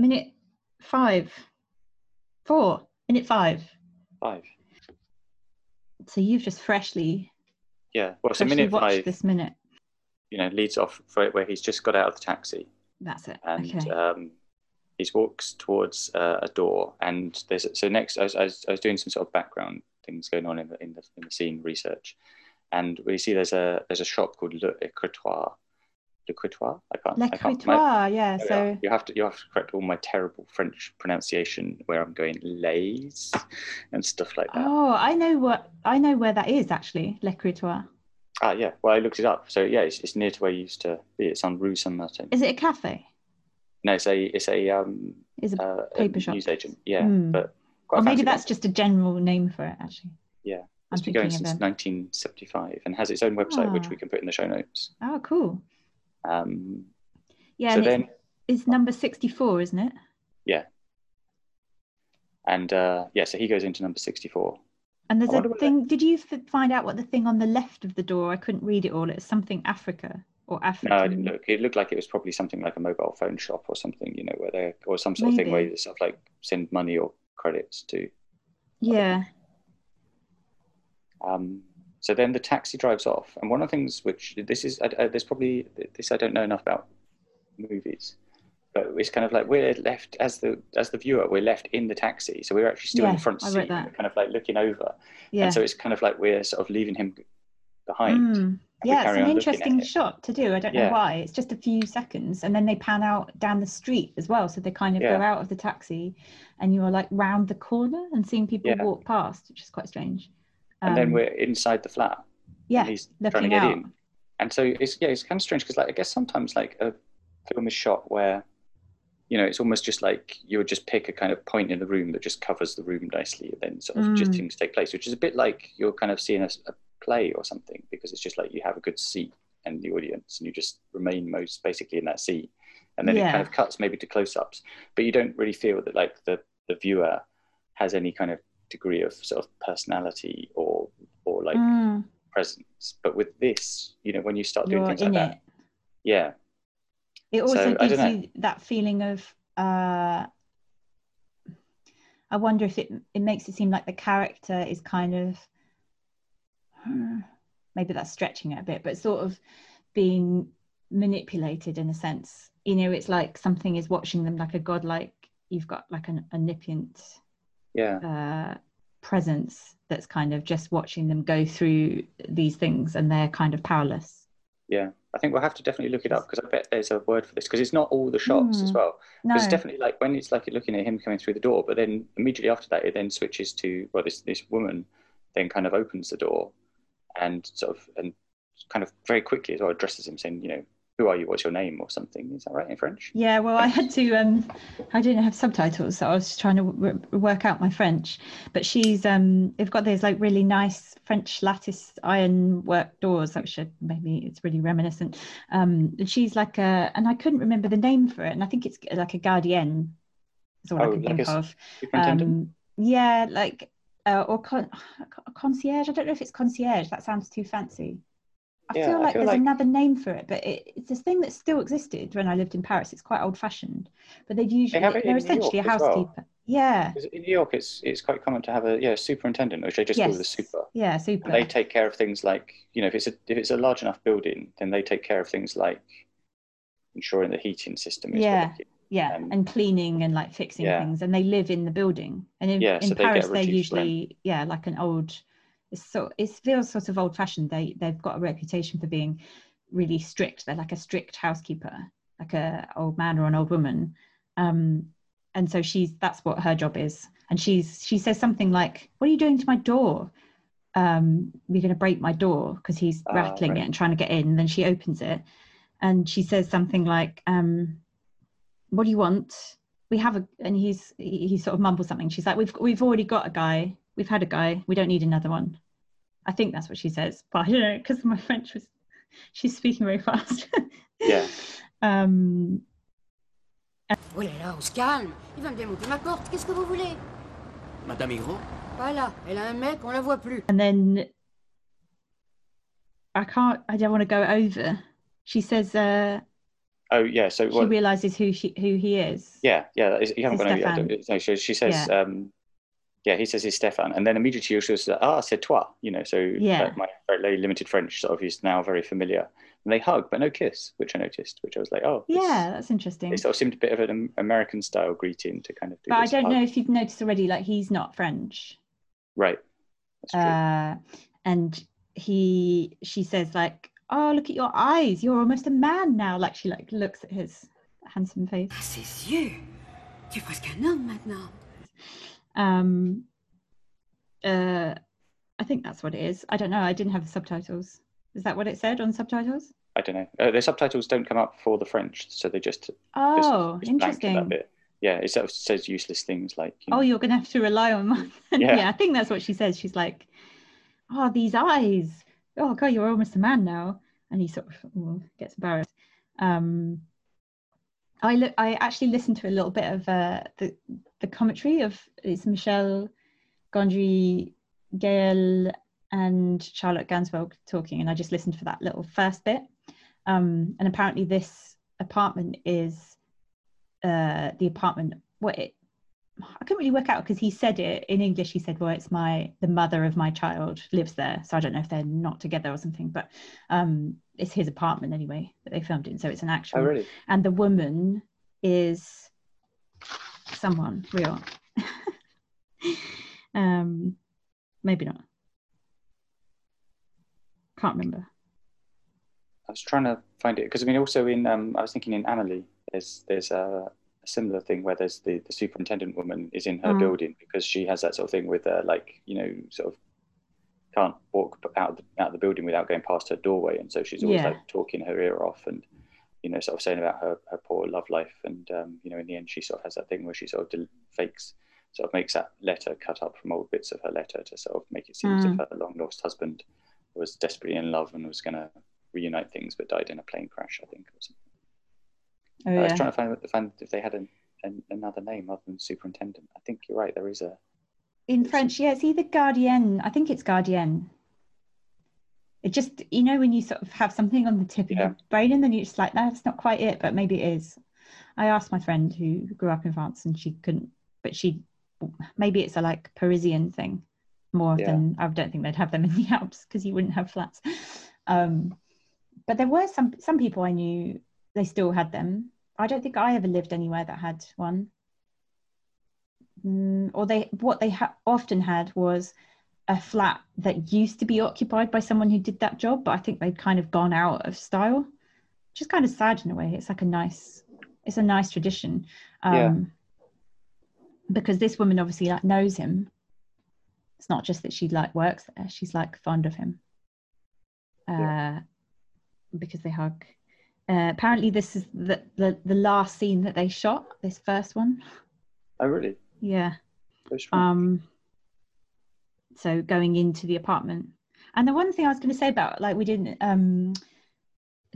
minute five, four, minute five. Five. So you've just freshly, Yeah. Well, so minute five, this minute. you know, leads off for where he's just got out of the taxi That's it. and okay. um, he walks towards uh, a door. And there's so next, I was, I, was, I was doing some sort of background things going on in the in the, in the scene research, and we see there's a there's a shop called Le Écritoire. Le Écritoire. I can't. I can't. my- yeah. So are. you have to you have to correct all my terrible French pronunciation where I'm going lays and stuff like that. Oh, I know what I know where that is actually, Le L'Écritoire. Ah, yeah. Well, I looked it up. So yeah, it's, it's near to where you used to be. It's on Rue Saint Martin. Is it a cafe? No, it's a it's a um Is it? uh, a Paper shop. newsagent. Yeah, Hmm. but quite or maybe that's one. just a general name for it actually. Yeah. I'm It's been going since them. 1975 and has its own website, which Ah. we can put in the show notes. Oh, cool. Um, Yeah, so then, it's, it's number 64, isn't it? Yeah. And uh, yeah, so he goes into number 64. And there's a thing. Did you f- find out what the thing on the left of the door? I couldn't read it all. It's something Africa or Africa. No, I didn't look. It looked like it was probably something like a mobile phone shop or something, you know, where they or some sort of thing where you sort of like send money or credits to. Yeah. Um, so then the taxi drives off, and one of the things which this is, there's probably this I don't know enough about movies, but it's kind of like we're left as the as the viewer, we're left in the taxi, so we're actually still in the front seat, kind of like looking over, Yeah. and so it's kind of like we're sort of leaving him behind. Mm. Yeah, it's an on looking at interesting shot to do. I don't Yeah. know why. It's just a few seconds, and then they pan out down the street as well. So they kind of go out of the taxi, and you are like round the corner and seeing people Yeah. walk past, which is quite strange. And then Um, we're inside the flat. yeah, and he's trying to get out. in. And so it's yeah, it's kind of strange because like I guess sometimes like a film is shot where you know it's almost just like you would just pick a kind of point in the room that just covers the room nicely, and then sort of just Mm. things take place, which is a bit like you're kind of seeing a, a play or something because it's just like you have a good seat and the audience, and you just remain most basically in that seat, and then it kind of cuts maybe to close-ups, but you don't really feel that like the the viewer has any kind of degree of sort of personality or or like Mm, presence. But with this, you know, when you start doing you're things like it. that, yeah, It also So, gives you that feeling of. Uh, I wonder if it it makes it seem like the character is kind of. Maybe that's stretching it a bit, but sort of being manipulated in a sense. You know, it's like something is watching them like a godlike. You've got like an omnipotent yeah, uh, presence that's kind of just watching them go through these things, and they're kind of powerless. yeah. I think we'll have to definitely look it up because I bet there's a word for this because it's not all the shots as Hmm. well. No, it's definitely like when it's like you're looking at him coming through the door, but then immediately after that, it then switches to well, this this woman then kind of opens the door and sort of and kind of very quickly as well addresses him saying, you know, who are you? What's your name? Or something. Is that right in French? Yeah, well, I had to. Um, I didn't have subtitles, so I was trying to w- work out my French. But she's. Um, they've got those like really nice French lattice iron work doors, which are, maybe it's really reminiscent. Um, and she's like a, and I couldn't remember the name for it, and I think it's like a gardienne. Is all Oh, I can like think of. Um, yeah, like uh, or con- concierge. I don't know if it's concierge. That sounds too fancy. I Yeah, feel I like feel there's like- another name for it, but it, it's this thing that still existed when I lived in Paris. It's quite old fashioned, but they'd usually have it they're in New York essentially a as well. housekeeper. Yeah, in New York, it's it's quite common to have a yeah superintendent, which they just call the super. yeah, super. And they take care of things like you know if it's a if it's a large enough building, then they take care of things like ensuring the heating system is Yeah. working. yeah, um, and cleaning and like fixing yeah. things, and they live in the building. And in, Yeah, in so they Paris, they're reduced usually yeah like an old. It's so it feels sort of old fashioned. They they've got a reputation for being really strict. They're like a strict housekeeper, like a old man or an old woman. Um, and so she's that's what her job is. And she's she says something like, "What are you doing to my door? Um, you're going to break my door because he's Ah, rattling right. it and trying to get in." And then she opens it, and she says something like, um, "What do you want?" We have a, and he's he, he sort of mumbles something. She's like, "We've we've already got a guy. We've had a guy. We don't need another one." I think that's what she says, but I don't know because my French was. She's speaking very fast. Yeah. um, Oh là là, on se calme. Il va me démonter ma porte. Qu'est-ce que vous voulez Madame Higro Voilà, elle a un mec, on la voit plus. and then I can't. I don't want to go over. She says, uh, Oh yeah, so she what, realizes who she who he is. yeah, yeah. You haven't It's got any. Stefan. No, she, she says, Yeah. um, yeah, he says he's Stefan, and then immediately she says, ah, c'est toi. You know, so Yeah. uh, my very limited French sort of is now very familiar. And they hug, but no kiss, which I noticed, which I was like, oh, Yeah, that's interesting. It sort of seemed a bit of an American style greeting to kind of do. But I don't hug. know if you've noticed already, like he's not French. Right. That's true. Uh, and he she says like, Oh, look at your eyes, you're almost a man now. Like she like looks at his handsome face. Ah, ses yeux Tu es presque un homme maintenant. Um uh I think that's what it is. I don't know, I didn't have the subtitles. Is that what it said on subtitles? I don't know. Uh, the subtitles don't come up for the French, so they just, just Oh, just blank interesting. That bit. Yeah, it sort of says useless things like. You Oh, you're gonna have to rely on mine. Yeah. yeah. I think that's what she says. She's like, Oh, these eyes. Oh god, you're almost a man now. And he sort of well, gets embarrassed. Um I look I actually listened to a little bit of uh the the commentary of it's Michel Gondry, Gael and Charlotte Gainsbourg talking, and I just listened for that little first bit. Um, and apparently this apartment is uh the apartment what it I couldn't really work out because he said it in English. He said, "Well, it's my the mother of my child lives there." So I don't know if they're not together or something, but um, it's his apartment anyway that they filmed in. So it's an actual. Oh, really? And the woman is someone real. um, maybe not. Can't remember. I was trying to find it because I mean, also in um, I was thinking in Amelie, there's there's a, a similar thing where there's the, the superintendent woman is in her Mm. building because she has that sort of thing with uh, like you know sort of can't walk out of the, out of the building without going past her doorway, and so she's always Yeah. like talking her ear off and you know sort of saying about her her poor love life, and um, you know in the end she sort of has that thing where she sort of del- fakes sort of makes that letter cut up from old bits of her letter to sort of make it seem as if Mm. her long lost husband was desperately in love and was going to reunite things, but died in a plane crash, I think. Or something. Oh I was trying to find, find if they had an, an, another name other than superintendent. I think you're right. There is a. In French, yeah, it's either gardien. I think it's gardien. It just, you know, when you sort of have something on the tip of your brain and then you're just like, that's not quite it, but maybe it is. I asked my friend who grew up in France and she couldn't, but she, maybe it's a like Parisian thing more Yeah. than, I don't think they'd have them in the Alps because you wouldn't have flats. Um, but there were some, some people I knew, they still had them. I don't think I ever lived anywhere that had one. Mm, or they what they ha- often had was a flat that used to be occupied by someone who did that job but i think they'd kind of gone out of style which is kind of sad in a way it's like a nice it's a nice tradition um Yeah. because this woman obviously like knows him it's not just that she like works there she's like fond of him uh Yeah. because they hug uh, apparently this is the, the the last scene that they shot this first one Oh, really? yeah um so going into the apartment. And the one thing i was going to say about like we didn't um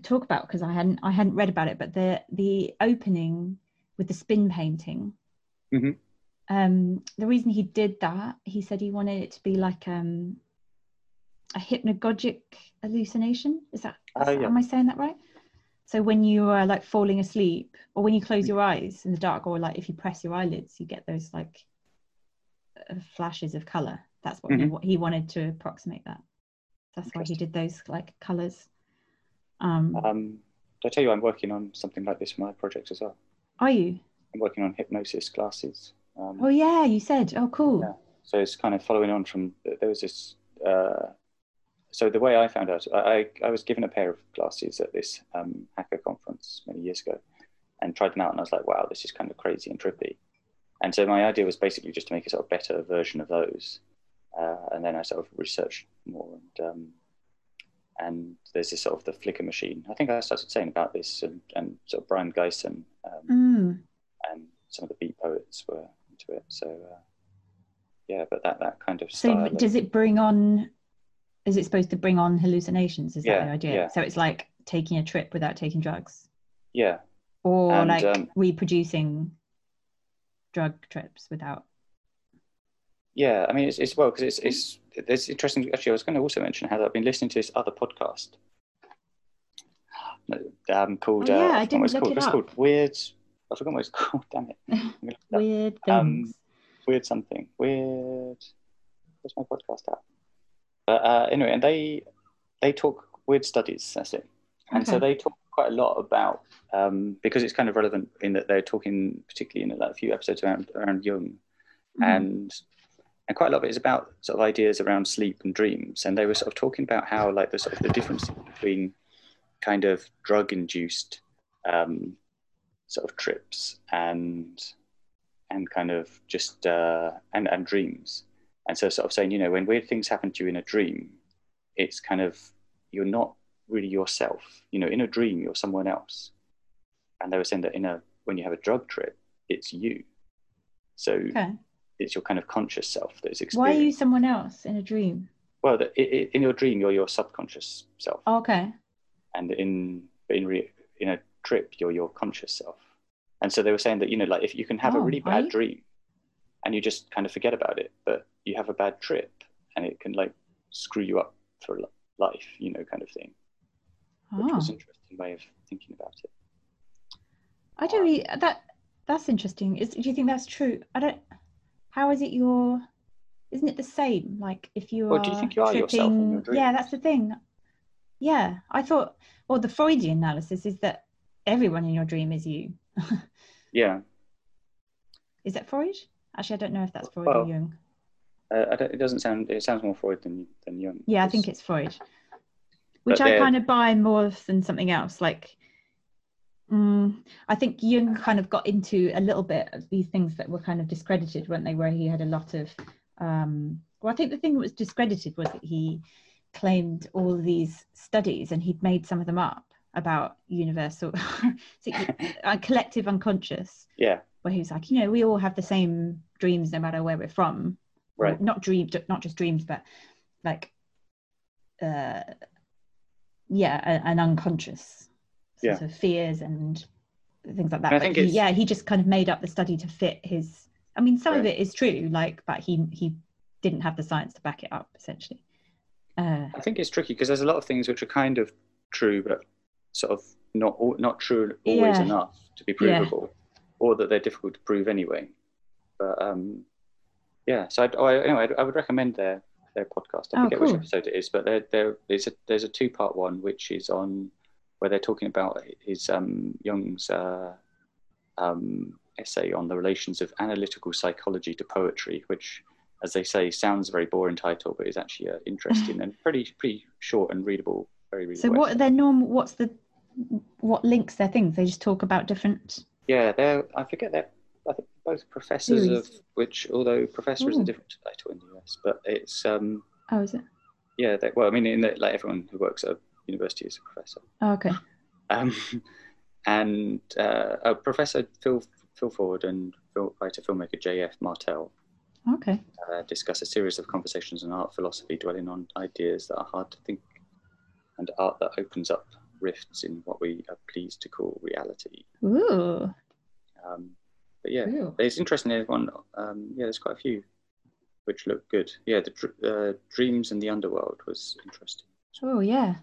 talk about because i hadn't i hadn't read about it but the the opening with the spin painting. Mhm. um the reason he did that he said he wanted it to be like um a hypnagogic hallucination. Is that, is that- yeah. am i saying that right? So when you are like falling asleep or when you close your eyes in the dark or like if you press your eyelids you get those like uh, flashes of color that's what, he, Mhm. what he wanted to approximate that that's why he did those like colors um Um, did I tell you I'm working on something like this for my project as well? are you I'm working on hypnosis glasses. Um, oh yeah you said oh cool Yeah. So it's kind of following on from there was this. Uh, so the way I found out, I, I I was given a pair of glasses at this um, hacker conference many years ago, and tried them out, and I was like, wow, this is kind of crazy and trippy. And so my idea was basically just to make a sort of better version of those, uh, and then I sort of researched more and. Um, and there's this sort of the flicker machine. I think I started saying about this, and, and sort of Brion Gysin um, mm. and some of the beat poets were into it. So uh, yeah, but that that kind of so style. of- does it bring on is it supposed to bring on hallucinations is that the idea yeah. so it's like taking a trip without taking drugs yeah, or And, like um, reproducing drug trips without yeah. I mean, it's, it's well because it's it's it's interesting. Actually, I was going to also mention how I've been listening to this other podcast. um, called. Oh, yeah, uh, I I didn't it's look called. it What's it up. called? Weird. I forgot what it's called. Damn it. I'm gonna look it up. Weird Um, things. Weird something. Weird. Where's my podcast at? But uh, anyway, and they they talk weird studies. That's it. And so they talk quite a lot about um, because it's kind of relevant in that they're talking particularly in like, a few episodes around around Jung, Mhm. and and quite a lot of it is about sort of ideas around sleep and dreams. And they were sort of talking about how like the sort of the difference between kind of drug induced um, sort of trips and and kind of just uh, and and dreams. And so sort of saying, you know, when weird things happen to you in a dream, it's kind of you're not really yourself. You know, in a dream you're someone else. And they were saying that in a when you have a drug trip, it's you. So Okay. It's your kind of conscious self that is experiencing. Why are you someone else in a dream? Well, the, i i in your dream, you're your subconscious self, Oh, okay. and in in re, in a trip, you're your conscious self. And so they were saying that you know, like if you can have a Oh, really bad you? dream, and you just kind of forget about it, but you have a bad trip, and it can like screw you up for life, you know, kind of thing. Which Oh, was an interesting way of thinking about it. I don't um, really, that that's interesting. Is do you think that's true? I don't. How is it your? Isn't it the same? Like if you Well, are do you think you are yourself in your tripping- Yeah, that's the thing. Yeah, I thought. Well, the Freudian analysis is that everyone in your dream is you. Yeah, Is that Freud? Actually, I don't know if that's Freud Well, or Jung. uh, I don't, it doesn't sound. It sounds more Freud than than Jung. Yeah, I think it's Freud, which I kind of buy more than something else. Like, mm, I think Jung kind of got into a little bit of these things that were kind of discredited, weren't they? Where he had a lot of, um, well, I think the thing that was discredited was that he claimed all these studies and he'd made some of them up about universal, uh, collective unconscious, Yeah, where he was like, you know, we all have the same dreams no matter where we're from right. not dreams not just dreams but like uh yeah an unconscious sort of fears and things like that And I but think he, yeah he just kind of made up the study to fit his i mean some of it is true like but he he didn't have the science to back it up essentially uh I think it's tricky because there's a lot of things which are kind of true, but sort of not al- not true always Yeah. enough to be Yeah. provable, or that they're difficult to prove anyway. But um, yeah, so I'd, oh, I, anyway, I'd, I would recommend their their podcast. I Oh, forget which episode it is, but there there is a there's a two part one which is on where they're talking about his um, Jung's uh, um, essay on the relations of analytical psychology to poetry, which as they say, sounds a very boring title, but is actually uh, interesting and pretty pretty short and readable. Very readable. so what are their normal what's the what links their things they just talk about different Yeah, they're. I forget they're. I think both professors of which, although professor is a different title in the US, but it's um oh is it yeah. They, well, I mean, in the, like everyone who works at a university as a professor. oh, okay Um, and uh, uh, Professor Phil Phil Ford and film, writer filmmaker J.F. Martell okay uh, discuss a series of conversations on art philosophy, dwelling on ideas that are hard to think, and art that opens up rifts in what we are pleased to call reality. Ooh. Um, but yeah, Ooh. it's interesting. Everyone, um, yeah, there's quite a few which look good. Yeah, the uh, Dreams and the Underworld was interesting. oh yeah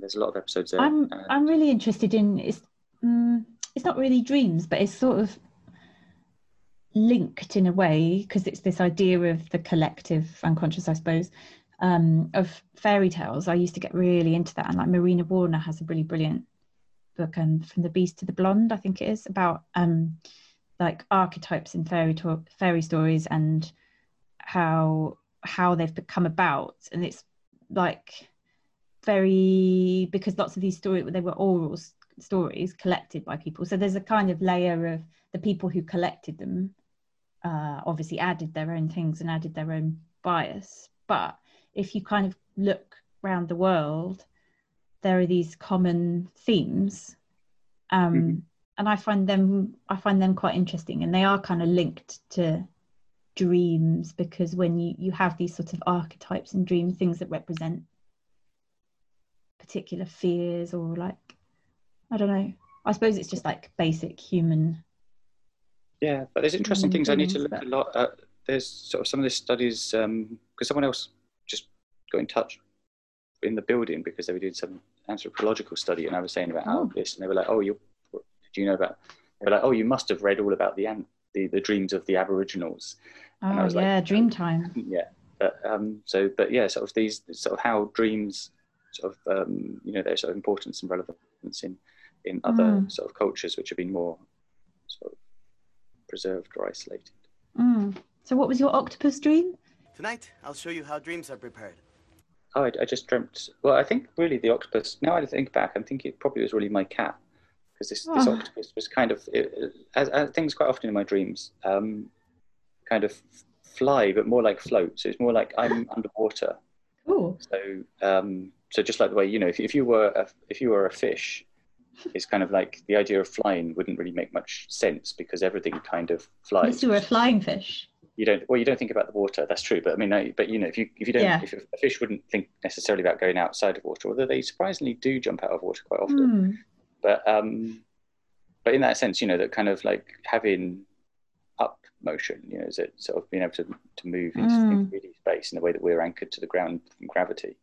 There's a lot of episodes there. I'm and- I'm really interested in it's mm, it's not really dreams, but it's sort of linked in a way because it's this idea of the collective unconscious, I suppose, um, of fairy tales. I used to get really into that, and like Marina Warner has a really brilliant book, um, from the Beast to the Blonde, I think it is about um, like archetypes in fairy to- fairy stories and how how they've become about, and it's like very because lots of these stories they were oral s- stories collected by people so there's a kind of layer of the people who collected them uh, obviously added their own things and added their own bias but if you kind of look around the world there are these common themes um, Mhm. and i find them i find them quite interesting and they are kind of linked to dreams because when you you have these sort of archetypes and dream things that represent particular fears or like i don't know i suppose it's just like basic human Yeah, but there's interesting Mm, things. I need to look but- a lot at. There's sort of some of the studies because someone else just got in touch in the building because they were doing some anthropological study, and I was saying about how Oh. this, and they were like, "Oh, you do you know about?" They were like, "Oh, you must have read all about the the, the dreams of the Aboriginals." And I Oh was like, yeah, dream time. yeah but um so but yeah sort of these sort of how dreams sort of um you know their sort of importance and relevance in in other Mm. sort of cultures which have been more sort of preserved or isolated Mm. So what was your octopus dream? Tonight, I'll show you how dreams are prepared. oh I, I just dreamt well i think really the octopus now i think back i'm thinking it probably was really my cat because this, this Oh. octopus was kind of it, it- as, as things quite often in my dreams um kind of fly but more like float so it's more like i'm underwater Cool. So, um, so just like the way you know, if, if you were a, if you were a fish, it's kind of like the idea of flying wouldn't really make much sense because everything kind of flies. Unless you were a flying fish. You don't well, you don't think about the water. That's true, but I mean, no, but you know, if you if you don't, Yeah. if a fish wouldn't think necessarily about going outside of water, although they surprisingly do jump out of water quite often. Hmm. But um, but in that sense, you know, that kind of like having up motion, you know, is it sort of being able to to move into Mm. 3D space in the way that we're anchored to the ground from gravity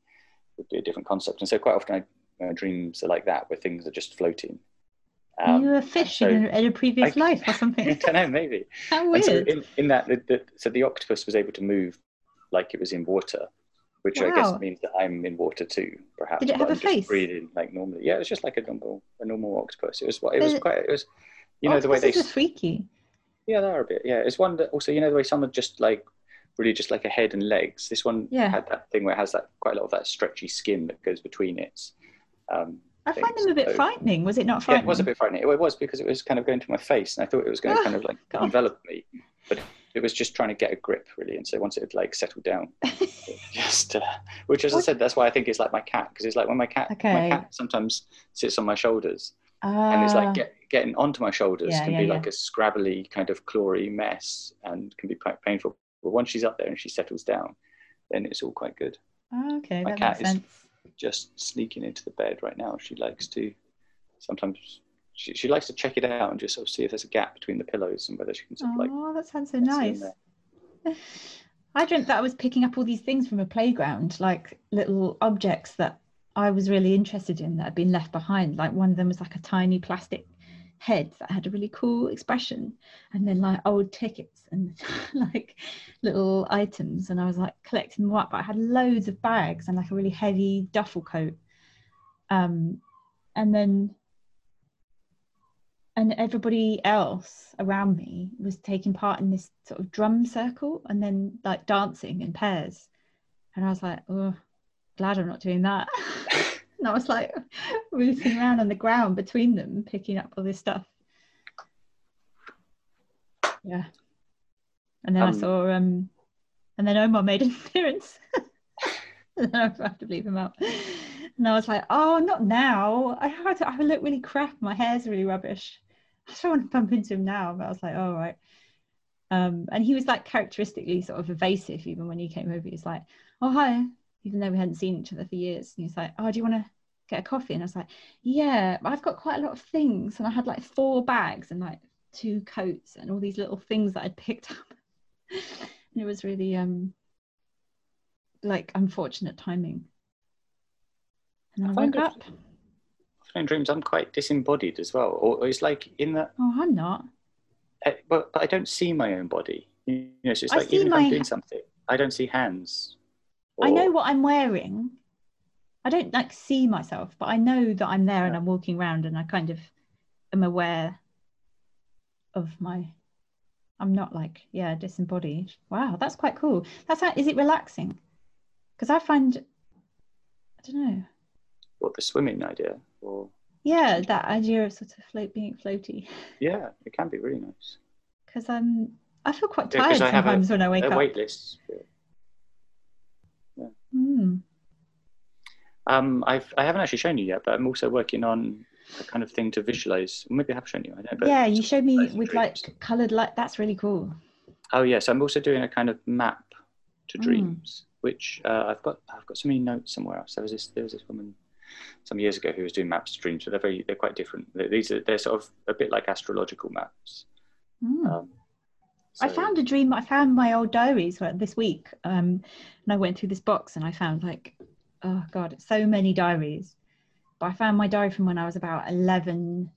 would be a different concept. And so quite often, I, my dreams are like that, where things are just floating. Um, you were a fish so in, a, in a previous I- life or something. I don't know, maybe. How weird. so in, in that, the, the, so the octopus was able to move like it was in water, which I guess means that I'm in water too, perhaps. Did it have a face? breathing like normally. Yeah, it was just like a normal, a normal octopus. It was, what it was quite, it was, you know, the way they, Octopuses are freaky. yeah, they are a bit. Yeah, it's one that also, you know, the way some are just like really just like a head and legs. This one Yeah. had that thing where it has that quite a lot of that stretchy skin that goes between its. Um, I find them a bit So- frightening. Was it not frightening? yeah, it was a bit frightening. It was because it was kind of going to my face, and I thought it was going to Oh, kind of like God. envelop me, but it was just trying to get a grip, really. And so once it had like settled down, just uh, which, as I said, that's why I think it's like my cat because it's like when my cat, Okay. my cat sometimes sits on my shoulders, Ah, and it's like get, getting onto my shoulders Yeah, can yeah, be like a scrabbly kind of clawy mess and can be quite painful. But once she's up there and she settles down, then it's all quite good. Ah, okay, my that cat makes is- sense. Just sneaking into the bed right now, she likes to sometimes. She, she likes to check it out and just sort of see if there's a gap between the pillows and whether she can sort of like Oh, that sounds so nice. I dreamt that I was picking up all these things from a playground, like little objects that I was really interested in that had been left behind. Like one of them was like a tiny plastic head that had a really cool expression, and then like old tickets and like little items. And I was like collecting them up. But I had loads of bags and like a really heavy duffel coat. Um, and then and everybody else around me was taking part in this sort of drum circle and then like dancing in pairs and i was like oh glad i'm not doing that and i was like rooting around on the ground between them picking up all this stuff. Yeah. And then i Um, saw um and then omar made an appearance. And then i have to leave him out. And i was like oh not now. I had to, i look really crap. My hair's really rubbish. I just don't want to bump into him now, but I was like, oh, right. Um, and he was like characteristically sort of evasive, even when he came over. He was like, oh, hi, even though we hadn't seen each other for years. And he was like, oh, do you want to get a coffee? And I was like, yeah, I've got quite a lot of things. And I had like four bags and like two coats and all these little things that I'd picked up. and it was really um like unfortunate timing. And I, I woke it- up. In dreams, I'm quite disembodied as well, or, or it's like in that. Oh, I'm not. uh, But, but I don't see my own body. You know, so it's I like even if I'm doing something, I don't see hands. I know what I'm wearing. I don't like see myself, but I know that I'm there and I'm walking around and I kind of am aware of my I'm not like, yeah, disembodied. Wow, that's quite cool. That's how is it relaxing? Because I find I don't know. What the swimming idea, or Yeah, that idea of sort of float being floaty. yeah, it can be really nice. Because I'm I feel quite Yeah, tired I a- sometimes when I wake A up. wait list. Hmm. Um, I've I haven't actually shown you yet, but I'm also working on a kind of thing to visualize. Maybe I have shown you. I don't know. But yeah, you showed me with dreams. like coloured light. That's really cool. Oh yes, I'm also doing a kind of map to Mm. dreams, which uh, I've got. I've got so many notes somewhere else. There was this. There was this woman some years ago who was doing maps to dreams, but they're very. They're quite different. These are. They're sort of a bit like astrological maps. Hmm. Um, I found a dream. I found my old diaries this week, um, and I went through this box and I found like, oh god, so many diaries, but I found my diary from when I was about 11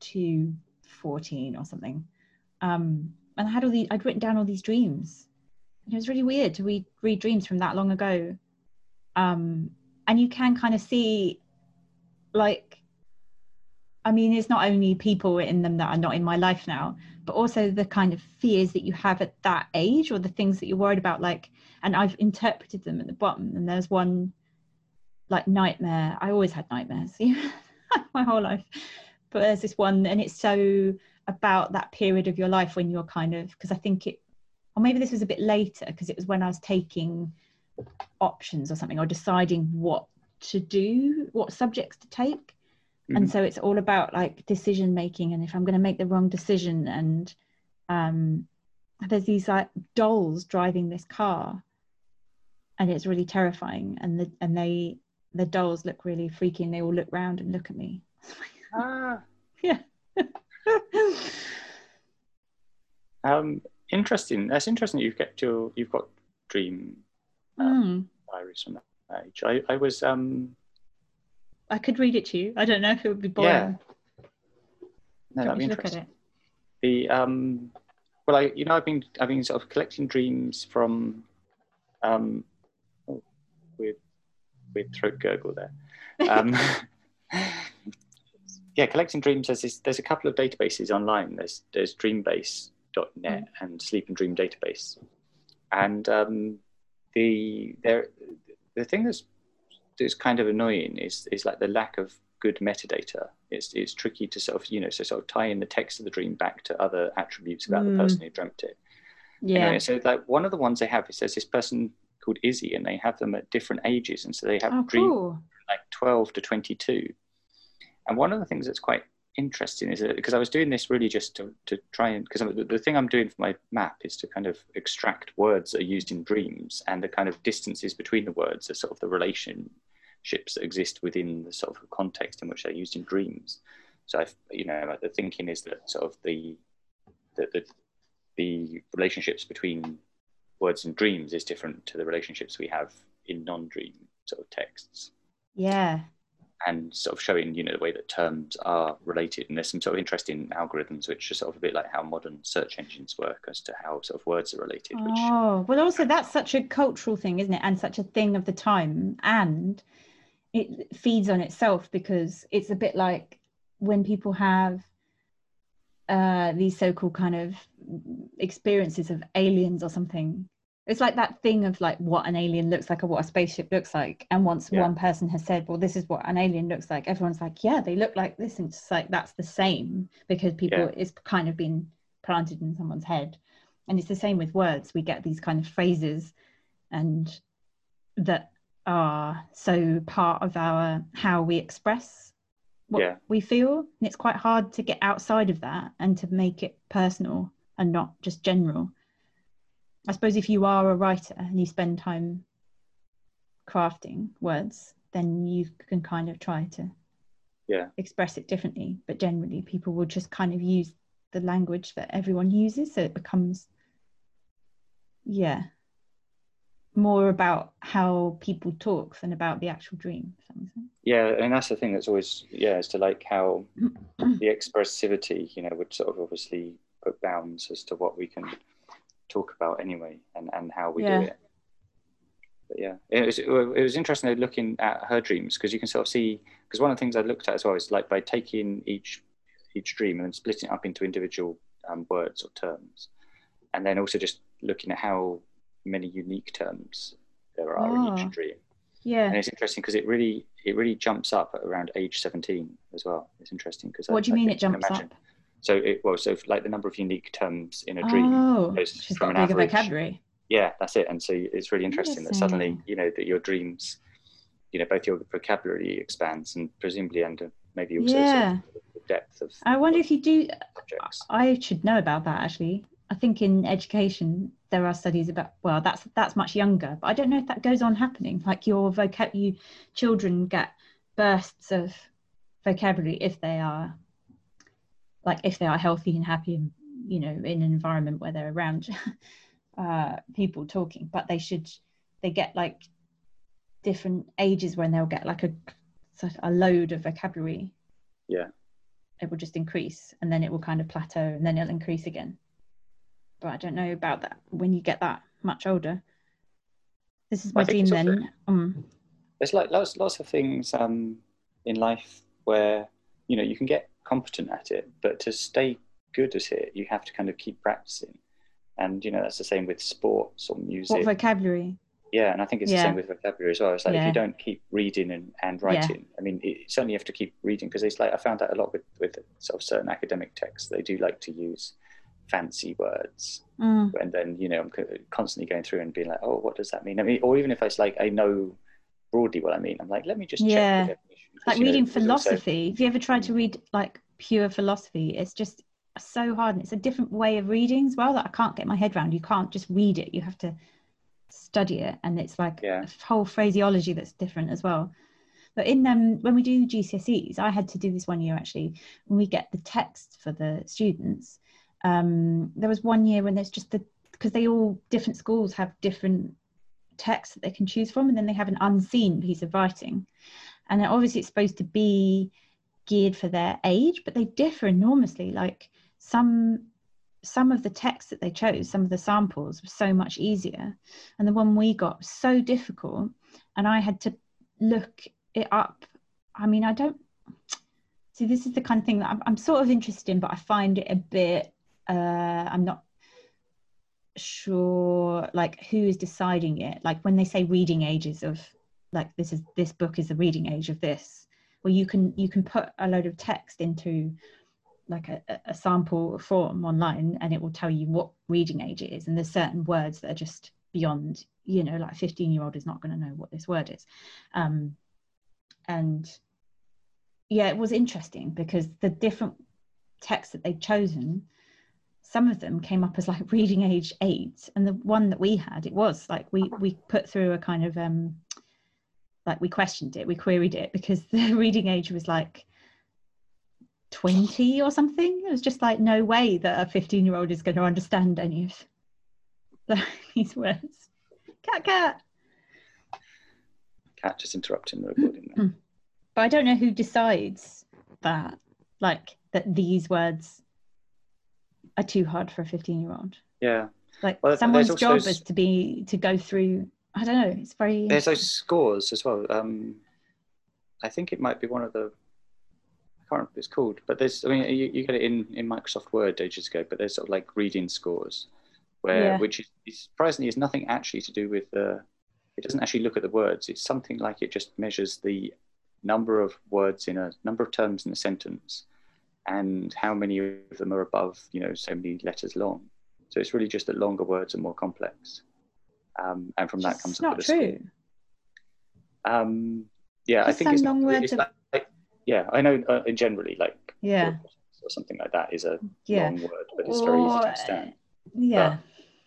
to 14 or something. Um, and I had all these, I'd written down all these dreams. And it was really weird to read, read dreams from that long ago. Um, and you can kind of see, like, I mean, it's not only people in them that are not in my life now, but also the kind of fears that you have at that age or the things that you're worried about. Like, and I've interpreted them at the bottom. And there's one like nightmare. I always had nightmares my whole life. But there's this one, and it's so about that period of your life when you're kind of, because I think it, or maybe this was a bit later, because it was when I was taking options or something, or deciding what to do, what subjects to take mm-hmm. and so it's all about like decision making and if i'm going to make the wrong decision and um there's these like dolls driving this car and it's really terrifying and the and they the dolls look really freaky and they all look round and look at me ah yeah um interesting that's interesting you've got your you've got dream um, mm. diaries from that age i i was um I could read it to you. I don't know if it would be boring. Yeah. No, that'd be interesting. The um, well, I you know I've been I've been sort of collecting dreams from um, weird throat gurgle there. Um, yeah, collecting dreams. There's this, there's a couple of databases online. There's there's Dreambase.net mm. and Sleep and Dream Database, and um, the there the thing that's is kind of annoying is is like the lack of good metadata. It's it's tricky to sort of you know so sort of tie in the text of the dream back to other attributes about mm. the person who dreamt it. Yeah. Anyway, so like one of the ones they have is there's this person called Izzy, and they have them at different ages, and so they have oh, dream cool. like twelve to twenty two. And one of the things that's quite interesting is that because I was doing this really just to, to try and because the, the thing I'm doing for my map is to kind of extract words that are used in dreams and the kind of distances between the words are sort of the relationships that exist within the sort of context in which they're used in dreams. So I've, you know, the thinking is that sort of the the, the, the relationships between words and dreams is different to the relationships we have in non-dream sort of texts. Yeah, and sort of showing you know the way that terms are related. And there's some sort of interesting algorithms which are sort of a bit like how modern search engines work as to how sort of words are related which... oh well also that's such a cultural thing isn't it? And such a thing of the time. And it feeds on itself because it's a bit like when people have uh, these so-called kind of experiences of aliens or something it's like that thing of like what an alien looks like or what a spaceship looks like and once yeah. one person has said well this is what an alien looks like everyone's like yeah they look like this and it's like that's the same because people yeah. it's kind of been planted in someone's head and it's the same with words we get these kind of phrases and that are so part of our how we express what yeah. we feel and it's quite hard to get outside of that and to make it personal and not just general I suppose if you are a writer and you spend time crafting words, then you can kind of try to yeah express it differently. But generally, people will just kind of use the language that everyone uses, so it becomes yeah more about how people talk than about the actual dream. Yeah, and that's the thing that's always yeah, as to like how the expressivity, you know, would sort of obviously put bounds as to what we can talk about anyway and, and how we yeah. do it. But yeah, it was, it was interesting looking at her dreams because you can sort of see, because one of the things I looked at as well is like by taking each each dream and then splitting it up into individual um, words or terms, and then also just looking at how many unique terms there are oh. in each oh. dream. Yeah, and it's interesting because it really it really jumps up at around age seventeen as well. It's interesting because what I, do you I mean it jumps up? So it well, so like the number of unique terms in a dream. Oh, she's got a big vocabulary. Yeah, that's it. And so it's really interesting, that suddenly you know that your dreams, you know, both your vocabulary expands and presumably and maybe also yeah. Sort of the depth of. I wonder if you do. I should know about that actually. I think in education there are studies about well that's that's much younger, but I don't know if that goes on happening. Like your vocab, you children get bursts of vocabulary if they are like if they are healthy and happy and you know in an environment where they're around uh, people talking but they should they get like different ages when they'll get like a a load of vocabulary, Yeah. it will just increase and then it will kind of plateau and then it'll increase again. But I don't know about that when you get that much older. This is my dream also- then. Um, There's like lots lots of things um, in life where you know you can get competent at it, but to stay good at it, you have to kind of keep practicing. And you know that's the same with sports or music. what vocabulary? Yeah, and I think it's the same with vocabulary as well. It's like if you don't keep reading and, and Yeah. writing, I mean, it, certainly you have to keep reading because it's like I found that a lot with with sort of certain academic texts. They do like to use fancy words, Mm, and then you know I'm constantly going through and being like, oh, what does that mean? I mean, or even if it's like I know broadly what I mean, I'm like, let me just check Yeah. the definition. 'Cause, like you know, reading also- philosophy. Have you ever tried to read like pure philosophy? It's just so hard and it's a different way of reading as well that I can't get my head around. You can't just read it, you have to study it. And it's like Yeah. a whole phraseology that's different as well. But in um, when we do GCSEs, I had to do this one year actually. When we get the text for the students, um, there was one year when there's just the because they all different schools have different texts that they can choose from, and then they have an unseen piece of writing, and obviously it's supposed to be geared for their age, but they differ enormously. Like some some of the texts that they chose, some of the samples were so much easier, and the one we got was so difficult, and I had to look it up. I mean, I don't see. This is the kind of thing that I'm, I'm sort of interested in, but I find it a bit. Uh, I'm not sure like who is deciding it. Like when they say reading ages of like this is this book is the reading age of this well you can you can put a load of text into like a, a sample form online and it will tell you what reading age it is. And there's certain words that are just beyond you know like a 15 year old is not going to know what this word is. Um and yeah it was interesting because the different texts that they'd chosen some of them came up as like reading age eight and the one that we had it was like we we put through a kind of um like we questioned it we queried it because the reading age was like 20 or something it was just like no way that a 15 year old is going to understand any of the, these words cat cat Cat just interrupting the recording. there. but i don't know who decides that like that these words are too hard for a 15 year old yeah, like Well, someone's job those- is to be to go through i don't know it's very there's those scores as well. Um, I think it might be one of the. I can't remember what it's called, but there's. I mean, you, you get it in in Microsoft Word ages ago, but there's sort of like reading scores, where Yeah. which is, is surprisingly is nothing actually to do with the. It doesn't actually look at the words. It's something like it just measures the number of words in a number of terms in a sentence, and how many of them are above you know so many letters long. So it's really just that longer words are more complex, um, and from that comes not up with a true. Um, yeah, I think it's, long words it's like, yeah, I know uh, generally like yeah. or something like that is a yeah. long word, but it's very easy to understand. yeah.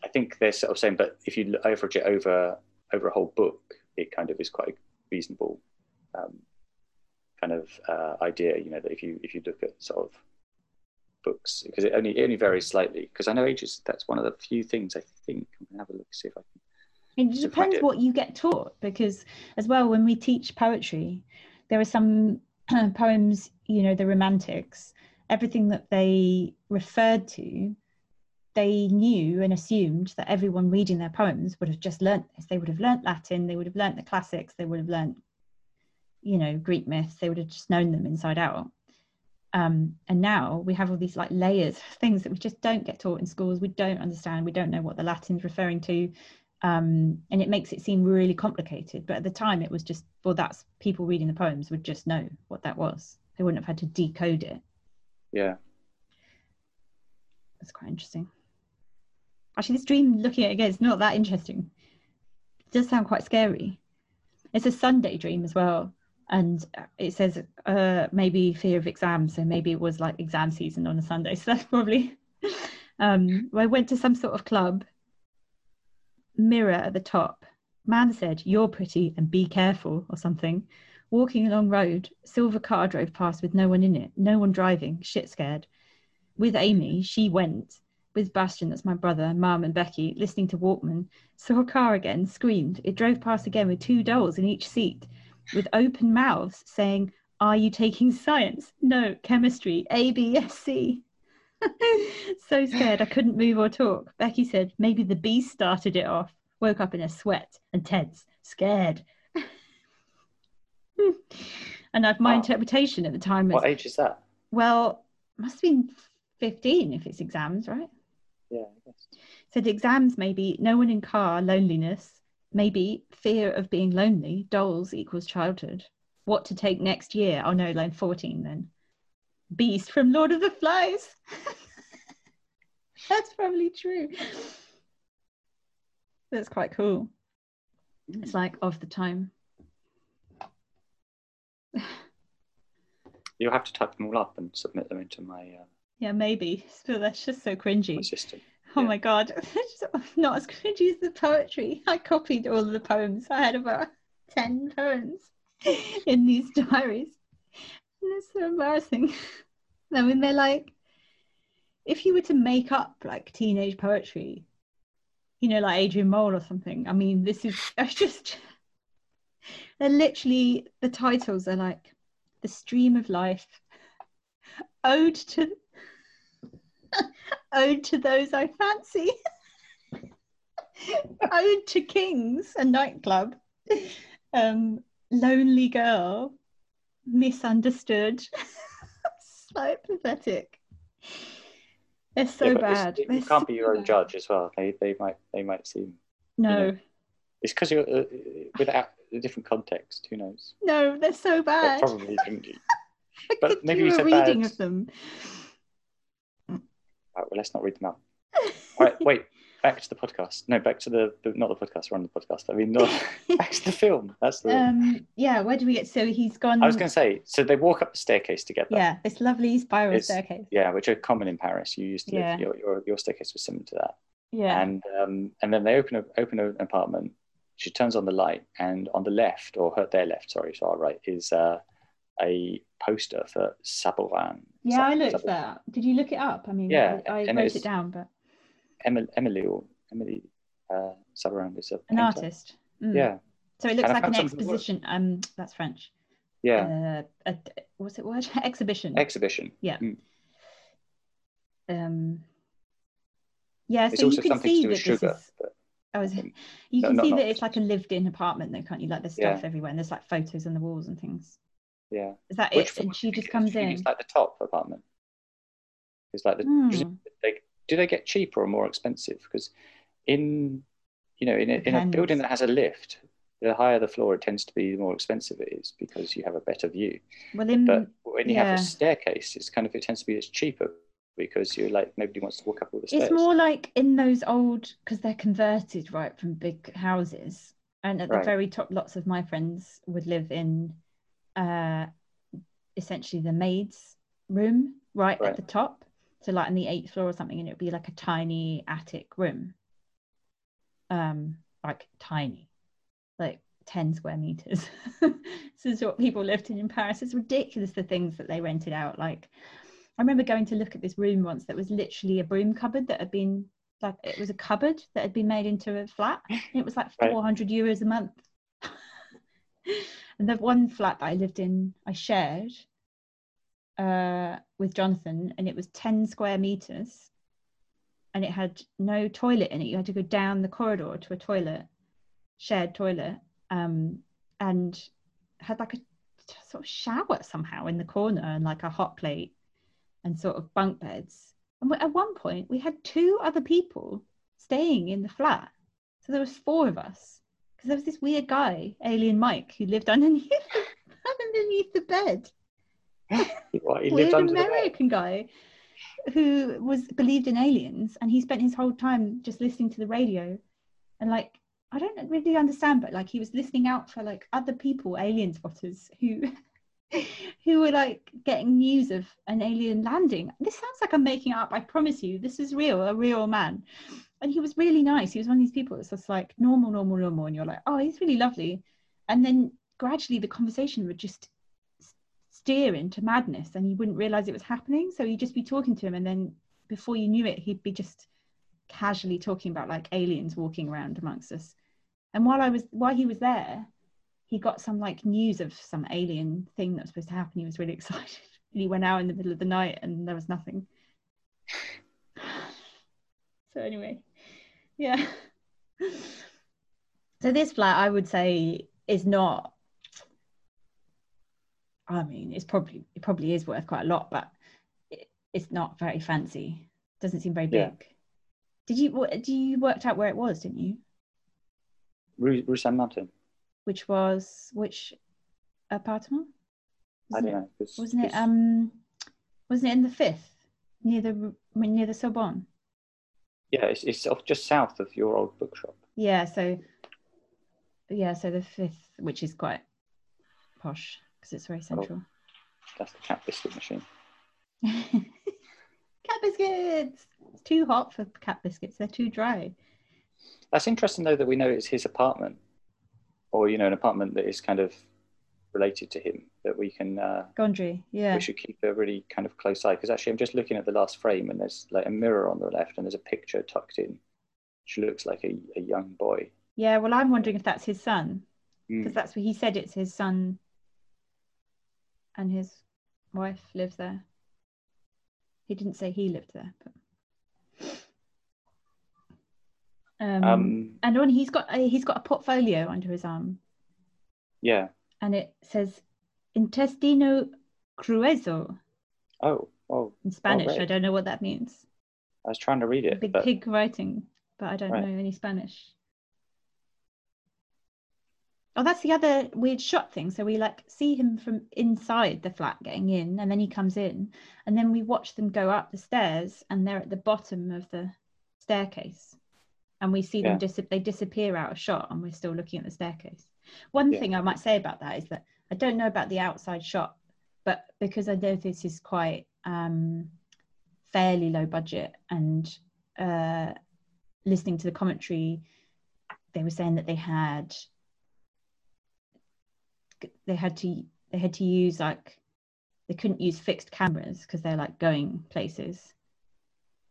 I think they're sort of saying, but if you average it over over a whole book, it kind of is quite reasonable. Um, kind of uh, idea. You know, that if you if you look at sort of books, because it only it only varies slightly. Because I know ages. That's one of the few things I think. I'm gonna have a look see if I can. It depends it. what you get taught because, as well, when we teach poetry, there are some poems, you know, the Romantics, everything that they referred to, they knew and assumed that everyone reading their poems would have just learnt this. They would have learnt Latin, they would have learnt the classics, they would have learnt, you know, Greek myths, they would have just known them inside out. Um, and now we have all these like layers of things that we just don't get taught in schools. We don't understand. We don't know what the Latin's referring to um, and it makes it seem really complicated. But at the time, it was just well, that's people reading the poems would just know what that was. They wouldn't have had to decode it. Yeah, That's quite interesting. Actually, this dream, looking at it again, it's not that interesting. It does sound quite scary. It's a Sunday dream as well, and it says uh, maybe fear of exams, so maybe it was like exam season on a Sunday. So that's probably. um, I went to some sort of club. Mirror at the top. Man said, "You're pretty and be careful," or something. Walking along road, silver car drove past with no one in it, no one driving, shit scared. With Amy, she went. With Bastian, that's my brother, Mum, and Becky, listening to Walkman, saw a car again, screamed. It drove past again with two dolls in each seat. With open mouths saying, Are you taking science? No, chemistry, A, B, S, C. so scared I couldn't move or talk. Becky said, Maybe the beast started it off. Woke up in a sweat and tense, scared. and I've my Wow. interpretation at the time was, What age is that? well, must have been 15 if it's exams, right? Yeah, I guess. Said exams maybe no one in car, loneliness, maybe fear of being lonely, dolls equals childhood. What to take next year? Oh no, line 14 then. Beast from Lord of the Flies. That's probably true. That's quite cool. It's like of the time. You'll have to type them all up and submit them into my, uh, Yeah, maybe. Still, that's just so my cringy. system. Oh Yeah. my god, It's not as cringy as the poetry. I copied all of the poems. I had about 10 poems in these diaries. And it's so embarrassing. I mean, they're like, if you were to make up like teenage poetry, you know, like Adrian Mole or something, I mean, this is just, they're literally, the titles are like, The Stream of Life, Ode to Ode to those I fancy. Ode to Kings, a nightclub. Um, lonely girl, misunderstood. so pathetic. They're so Yeah, this- bad. You They're can't so be your own bad. judge as well. They, they might, they might seem. No, It's because you're uh, without a different context. Who knows? no, they're so bad. probably couldn't. I but could maybe do you a reading bad. of them. Right, well, let's not read them out. All right, wait. Back to the podcast. No, back to the, not the podcast. We're on the podcast. I mean, not, back to the film. That's the. um, yeah, where do we get? So he's gone. I was going to say. So they walk up the staircase together. yeah, this lovely spiral It's- staircase. Yeah, which are common in Paris. You used to Yeah. live. Your, your your staircase was similar to that. Yeah, And um, and then they open a, open an apartment. She turns on the light, and on the left, or her their left, sorry, so our right, is uh, a poster for Sabouraud. yeah, I looked that. up. Did you look it up? I mean, Yeah, I, I wrote it down, but Emily, Emily, or Emily uh, is a an painter. artist. Mm. Yeah, So it looks And like an found some of the work. exposition. Um, that's French. yeah. Uh, a, what's it word? Exhibition. Exhibition. yeah. Mm. Um. Yeah, so you also can something to see do that with sugar. is. But I was. um, You no, can not- see not- that it's like a lived-in apartment, though, can't you? Like there's stuff Yeah. everywhere, and there's like photos on the walls and things. Yeah. Is that Which it? And she just comes is- do you think in. It's like the top apartment. It's like the. Hmm. They, do they get cheaper or more expensive? Because in, you know, in a, in a building that has a lift, the higher the floor, it tends to be the more expensive it is because you have a better view. Well, in But when you have a staircase, it's kind of it tends to be it's cheaper because you're like nobody wants to walk up all the stairs. It's more like in those old because they're converted right from big houses, and at Right. the very top, lots of my friends would live in, uh, essentially the maid's room right, Right. at the top. So like on the eighth floor or something, and it would be like a tiny attic room. Um, like tiny, like ten square meters. this is what people lived in in Paris. It's ridiculous the things that they rented out. Like I remember going to look at this room once that was literally a broom cupboard that had been like it was a cupboard that had been made into a flat. And it was like Right. 400 euros a month. And the one flat that I lived in, I shared uh, with Jonathan, and it was 10 square meters. And it had no toilet in it. You had to go down the corridor to a toilet, shared toilet, um, and had like a sort of shower somehow in the corner and like a hot plate and sort of bunk beds. And at one point, we had two other people staying in the flat. So there was four of us because there was this weird guy, Alien Mike, who lived underneath underneath the bed. What, he weird lived under the. American guy who was believed in aliens, and he spent his whole time just listening to the radio, and like I don't really understand, but like he was listening out for like other people, alien spotters who who were like getting news of an alien landing. This sounds like I'm making it up. I promise you, this is real, a real man. And he was really nice. He was one of these people that's just like normal, normal, normal, and you're like, oh, he's really lovely. And then gradually the conversation would just steer into madness, and you wouldn't realize it was happening. So you'd just be talking to him, and then before you knew it, he'd be just casually talking about like aliens walking around amongst us. And while I was while he was there, he got some like news of some alien thing that was supposed to happen. He was really excited. And he went out in the middle of the night and there was nothing. So anyway, yeah. So this flat, I would say, is not. I mean, it's probably it probably is worth quite a lot, but it, it's not very fancy. Doesn't seem very big. Yeah. Did you what, do you worked out where it was, didn't you? Rue, Rue Saint Martin. Which was which apartment? I Wasn't don't it- know. 'cause- Wasn't it 'cause- um wasn't it in the fifth near the near the Sorbonne? Yeah, it's, it's off just south of your old bookshop. Yeah, so yeah, so the fifth, which is quite posh because it's very oh, central. That's the cat biscuit machine. cat biscuits. It's too hot for cat biscuits. They're too dry. That's interesting though that we know it's his apartment, or you know, an apartment that is kind of related to him. That we can uh, Gondry. Yeah. we should keep a really kind of close eye because actually I'm just looking at the last frame and there's like a mirror on the left and there's a picture tucked in, which looks like a, a young boy. Yeah. Well, I'm wondering if that's his son Mm. because that's what he said. It's his son, and his wife lives there. He didn't say he lived there, but. Um, Um, and when he's got a, he's got a portfolio under his arm, yeah. and it says intestino grueso Oh, oh, in oh, Spanish. I don't know what that means. I was trying to read it, Big but pig writing, but I don't Right. know any Spanish. Oh, that's the other weird shot thing. So we like see him from inside the flat getting in, and then he comes in, and then we watch them go up the stairs, and they're at the bottom of the staircase, and we see Yeah. them dis- they disappear out of shot, and we're still looking at the staircase. One Yeah. thing I might say about that is that I don't know about the outside shot, but because I know this is quite um, fairly low budget and uh, listening to the commentary, they were saying that they had they had to they had to use like they couldn't use fixed cameras because they're like going places.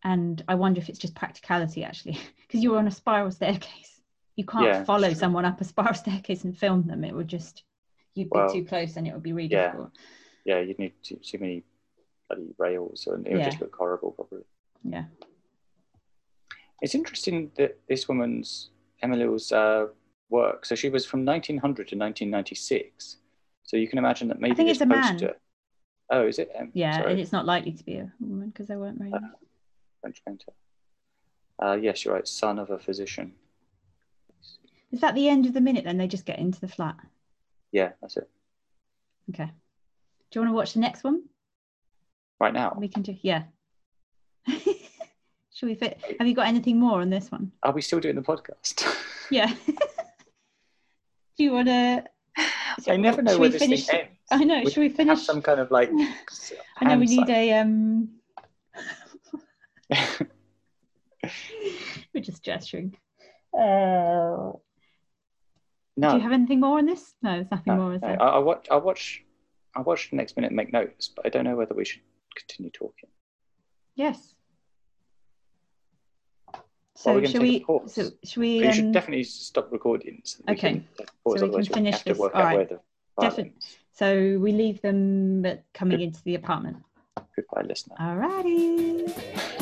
And I wonder if it's just practicality actually, because you're on a spiral staircase. You can't Yeah, follow true. someone up a spiral staircase and film them. It would just you'd be too close and it would be really yeah. difficult. yeah, you'd need too, too many bloody rails and it would Yeah. just look horrible probably. Yeah. It's interesting that this woman's Emily's uh, work. So she was from 1900 to 1996. So you can imagine that maybe I think it's a man. Oh, is it? Um, Yeah, sorry, and it's not likely to be a woman because there weren't very Uh, French painter. Uh, yes, you're right. Son of a physician. Is that the end of the minute then? They just get into the flat. Yeah, that's it. Okay. Do you want to watch the next one? Right now, We can do yeah. Should we fit have you got anything more on this one? are we still doing the podcast? Yeah. do you wanna I never know where this finish thing ends. I know, should we have finish some kind of like? I know we need sign. a um we're just gesturing. Uh, no, Do you have anything more on this? No, there's nothing no, more, is no. there? I, I watch. I watch. I watch the next minute and make notes, but I don't know whether we should continue talking. Yes. Well, So we're should we so should we you should um, definitely stop recording. So we Okay. can pause, So we can finish this. work All right. where the Defi- violence- so we leave them coming Good. into the apartment. Goodbye, listener. Alrighty.